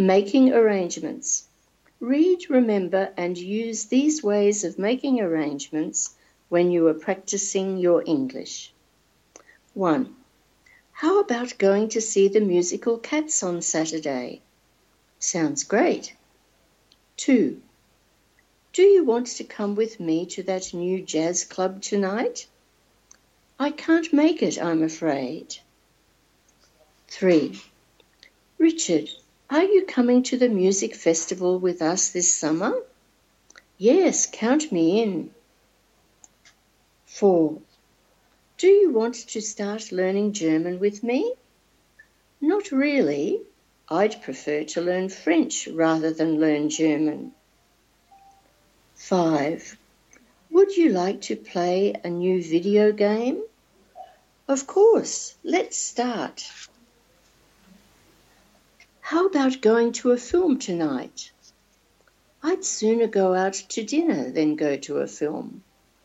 Making arrangements. Read, remember, and use these ways of making arrangements when you are practicing your English. 1. How about going to see the musical Cats on Saturday? Sounds great. 2. Do you want to come with me to that new jazz club tonight? I can't make it, I'm afraid. 3. Richard, are you coming to the music festival with us this summer? Yes, count me in. 4. Do you want to start learning German with me? Not really. I'd prefer to learn French rather than learn German. 5. Would you like to play a new video game? Of course. Let's start. How about going to a film tonight? I'd sooner go out to dinner than go to a film.